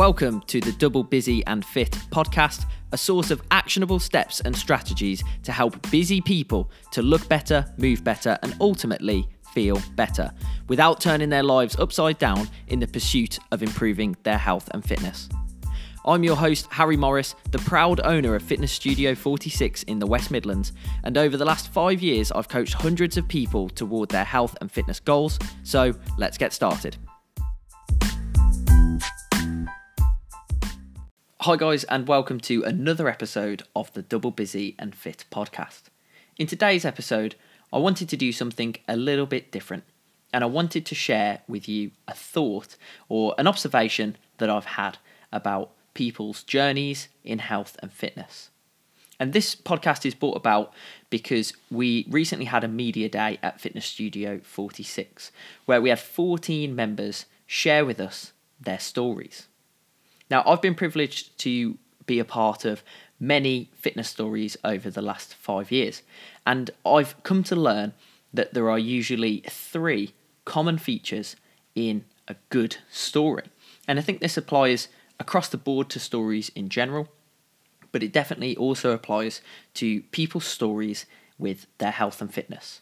Welcome to the Double Busy and Fit podcast, a source of actionable steps and strategies to help busy people to look better, move better, and ultimately feel better without turning their lives upside down in the pursuit of improving their health and fitness. I'm your host, Harry Morris, the proud owner of Fitness Studio 46 in the West Midlands, and over the last five years, I've coached hundreds of people toward their health and fitness goals. So let's get started. Hi, guys, and welcome to another episode of the Double Busy and Fit podcast. In today's episode, I wanted to do something a little bit different, and I wanted to share with you a thought or an observation that I've had about people's journeys in health and fitness. And this podcast is brought about because we recently had a media day at Fitness Studio 46, where we had 14 members share with us their stories. Now, I've been privileged to be a part of many fitness stories over the last five years, and I've come to learn that there are usually three common features in a good story. And I think this applies across the board to stories in general, but it definitely also applies to people's stories with their health and fitness.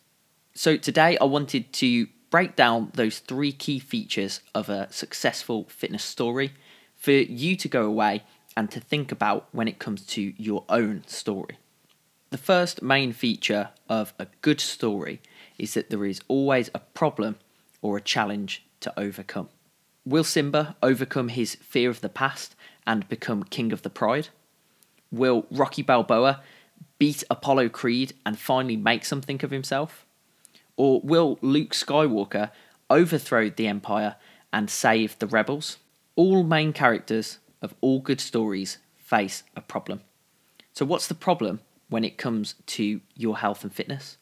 So today I wanted to break down those three key features of a successful fitness story for you to go away and to think about when it comes to your own story. The first main feature of a good story is that there is always a problem or a challenge to overcome. Will Simba overcome his fear of the past and become king of the pride? Will Rocky Balboa beat Apollo Creed and finally make something of himself? Or will Luke Skywalker overthrow the Empire and save the rebels? All main characters of all good stories face a problem. So, what's the problem when it comes to your health and fitness?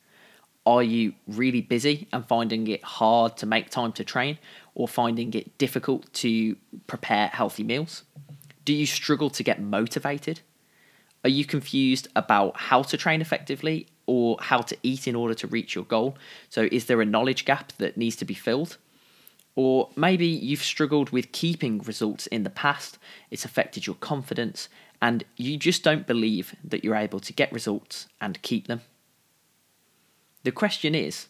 Are you really busy and finding it hard to make time to train or finding it difficult to prepare healthy meals? Do you struggle to get motivated? Are you confused about how to train effectively or how to eat in order to reach your goal? So, is there a knowledge gap that needs to be filled? Or maybe you've struggled with keeping results in the past, it's affected your confidence, and you just don't believe that you're able to get results and keep them. The question is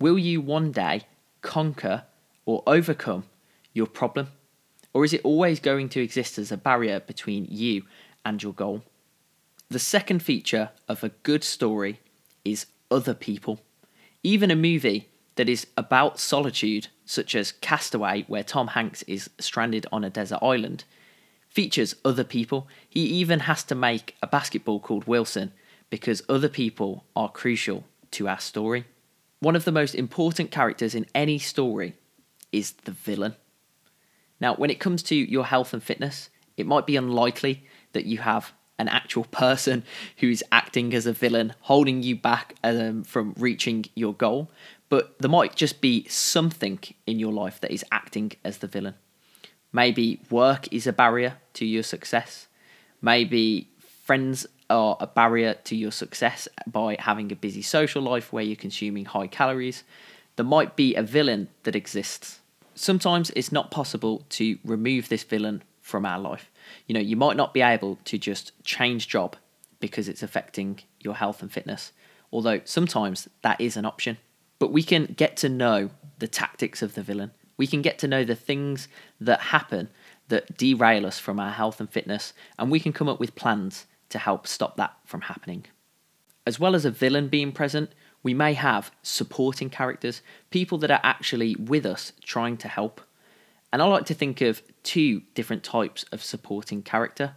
will you one day conquer or overcome your problem? Or is it always going to exist as a barrier between you and your goal? The second feature of a good story is other people. Even a movie that is about solitude, such as Castaway, where Tom Hanks is stranded on a desert island, features other people. He even has to make a basketball called Wilson because other people are crucial to our story. One of the most important characters in any story is the villain. Now, when it comes to your health and fitness, it might be unlikely that you have an actual person who's acting as a villain, holding you back um, from reaching your goal, but there might just be something in your life that is acting as the villain. Maybe work is a barrier to your success. Maybe friends are a barrier to your success by having a busy social life where you're consuming high calories. There might be a villain that exists. Sometimes it's not possible to remove this villain from our life. You know, you might not be able to just change job because it's affecting your health and fitness, although sometimes that is an option. But we can get to know the tactics of the villain. We can get to know the things that happen that derail us from our health and fitness, and we can come up with plans to help stop that from happening. As well as a villain being present, we may have supporting characters, people that are actually with us trying to help. And I like to think of two different types of supporting character.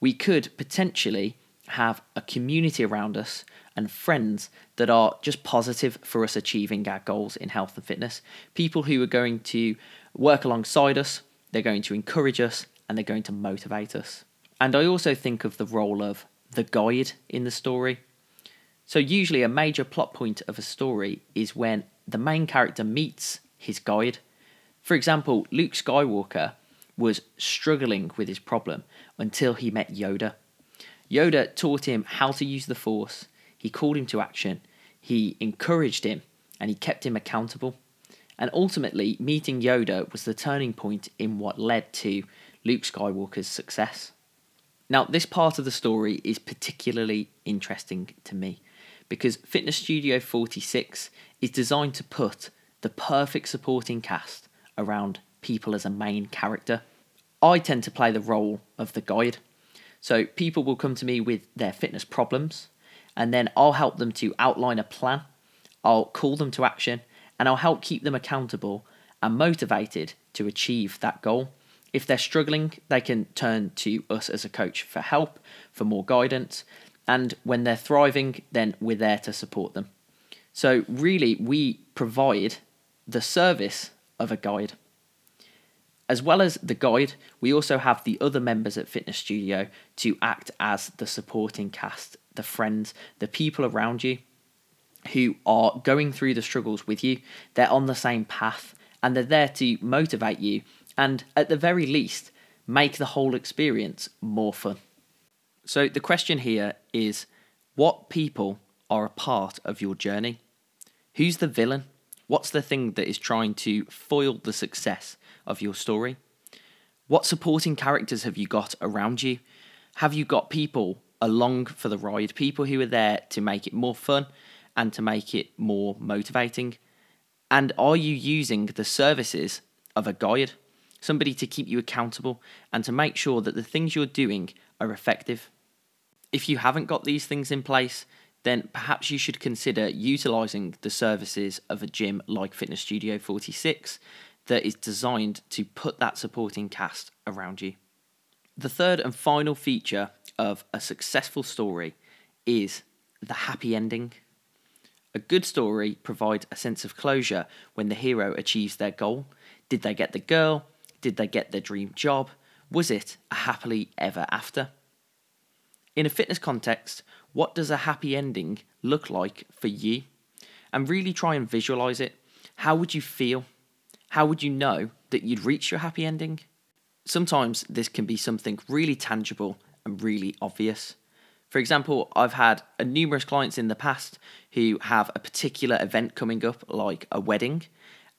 We could potentially have a community around us and friends that are just positive for us achieving our goals in health and fitness. People who are going to work alongside us, they're going to encourage us, and they're going to motivate us. And I also think of the role of the guide in the story. So, usually, a major plot point of a story is when the main character meets his guide. For example, Luke Skywalker was struggling with his problem until he met Yoda. Yoda taught him how to use the Force, he called him to action, he encouraged him, and he kept him accountable. And ultimately, meeting Yoda was the turning point in what led to Luke Skywalker's success. Now, this part of the story is particularly interesting to me because Fitness Studio 46 is designed to put the perfect supporting cast around people as a main character. I tend to play the role of the guide. So people will come to me with their fitness problems, and then I'll help them to outline a plan, I'll call them to action, and I'll help keep them accountable and motivated to achieve that goal. If they're struggling, they can turn to us as a coach for help, for more guidance, and when they're thriving, then we're there to support them. So, really, we provide the service of a guide. As well as the guide, we also have the other members at Fitness Studio to act as the supporting cast, the friends, the people around you who are going through the struggles with you. They're on the same path and they're there to motivate you and at the very least, make the whole experience more fun. So, the question here is what people are a part of your journey? Who's the villain? What's the thing that is trying to foil the success of your story? What supporting characters have you got around you? Have you got people along for the ride, people who are there to make it more fun and to make it more motivating? And are you using the services of a guide? somebody to keep you accountable, and to make sure that the things you're doing are effective. If you haven't got these things in place, then perhaps you should consider utilizing the services of a gym like Fitness Studio 46 that is designed to put that supporting cast around you. The third and final feature of a successful story is the happy ending. A good story provides a sense of closure when the hero achieves their goal. Did they get the girl? Did they get their dream job? Was it a happily ever after? In a fitness context, what does a happy ending look like for you? And really try and visualize it. How would you feel? How would you know that you'd reach your happy ending? Sometimes this can be something really tangible really obvious. For example, I've had numerous clients in the past who have a particular event coming up, like a wedding,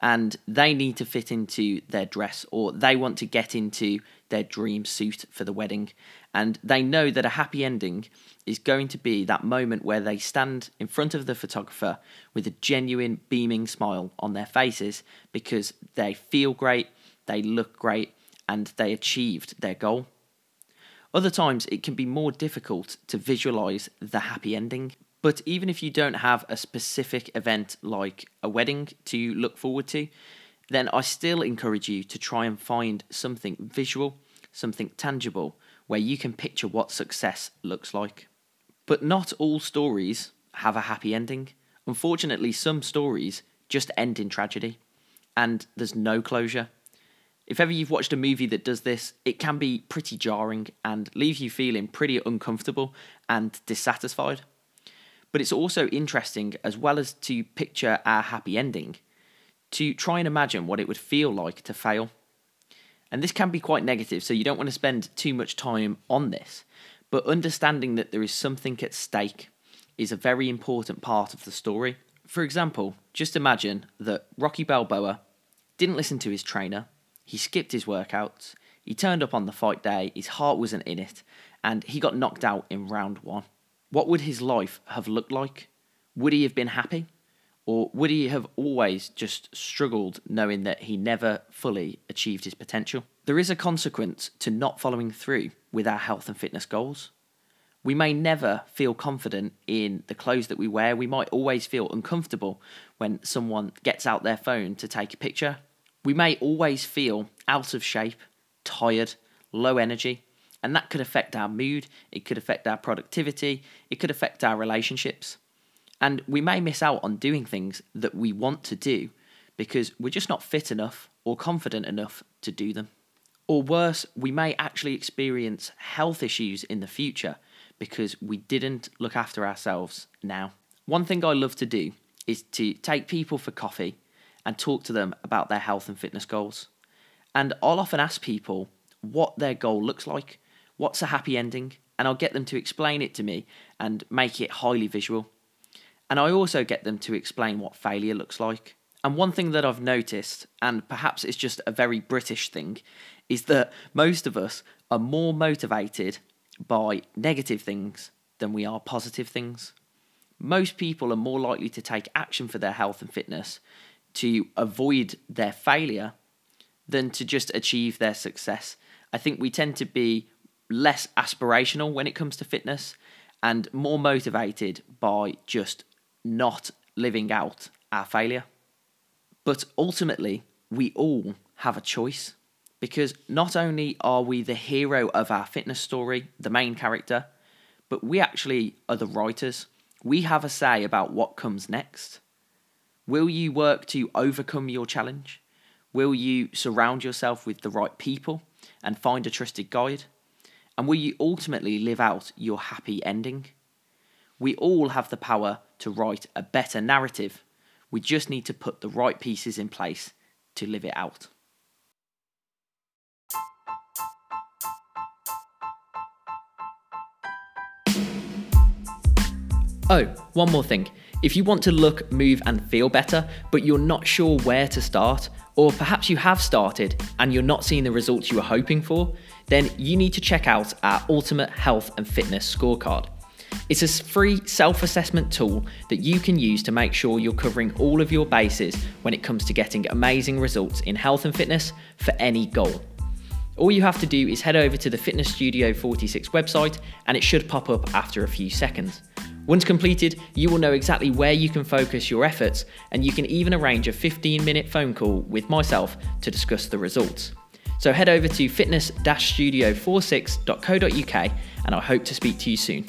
and they need to fit into their dress or they want to get into their dream suit for the wedding. And they know that a happy ending is going to be that moment where they stand in front of the photographer with a genuine beaming smile on their faces because they feel great, they look great, and they achieved their goal. Other times it can be more difficult to visualize the happy ending but even if you don't have a specific event like a wedding to look forward to, then I still encourage you to try and find something visual, something tangible, where you can picture what success looks like. But not all stories have a happy ending. Unfortunately, some stories just end in tragedy, and there's no closure. If ever you've watched a movie that does this, it can be pretty jarring and leave you feeling pretty uncomfortable and dissatisfied. But it's also interesting, as well as to picture our happy ending, to try and imagine what it would feel like to fail. And this can be quite negative, so you don't want to spend too much time on this. But understanding that there is something at stake is a very important part of the story. For example, just imagine that Rocky Balboa didn't listen to his trainer, he skipped his workouts, he turned up on the fight day, his heart wasn't in it, and he got knocked out in round one. What would his life have looked like? Would he have been happy? Or would he have always just struggled knowing that he never fully achieved his potential? There is a consequence to not following through with our health and fitness goals. We may never feel confident in the clothes that we wear. We might always feel uncomfortable when someone gets out their phone to take a picture. We may always feel out of shape, tired, low energy, and that could affect our mood, it could affect our productivity, it could affect our relationships. And we may miss out on doing things that we want to do because we're just not fit enough or confident enough to do them. Or worse, we may actually experience health issues in the future because we didn't look after ourselves now. One thing I love to do is to take people for coffee and talk to them about their health and fitness goals. And I'll often ask people what their goal looks like what's a happy ending, and I'll get them to explain it to me and make it highly visual. And I also get them to explain what failure looks like. And one thing that I've noticed, and perhaps it's just a very British thing, is that most of us are more motivated by negative things than we are positive things. Most people are more likely to take action for their health and fitness to avoid their failure than to just achieve their success. I think we tend to be less aspirational when it comes to fitness and more motivated by just not living out our failure. But ultimately, we all have a choice because not only are we the hero of our fitness story, the main character, but we actually are the writers. We have a say about what comes next. Will you work to overcome your challenge? Will you surround yourself with the right people and find a trusted guide? And will you ultimately live out your happy ending? We all have the power to write a better narrative. We just need to put the right pieces in place to live it out. Oh, one more thing. If you want to look, move, and feel better, but you're not sure where to start, or perhaps you have started and you're not seeing the results you were hoping for, then you need to check out our Ultimate Health and Fitness Scorecard. It's a free self assessment tool that you can use to make sure you're covering all of your bases when it comes to getting amazing results in health and fitness for any goal. All you have to do is head over to the Fitness Studio 46 website and it should pop up after a few seconds. Once completed, you will know exactly where you can focus your efforts, and you can even arrange a 15 minute phone call with myself to discuss the results. So head over to fitness studio46.co.uk and I hope to speak to you soon.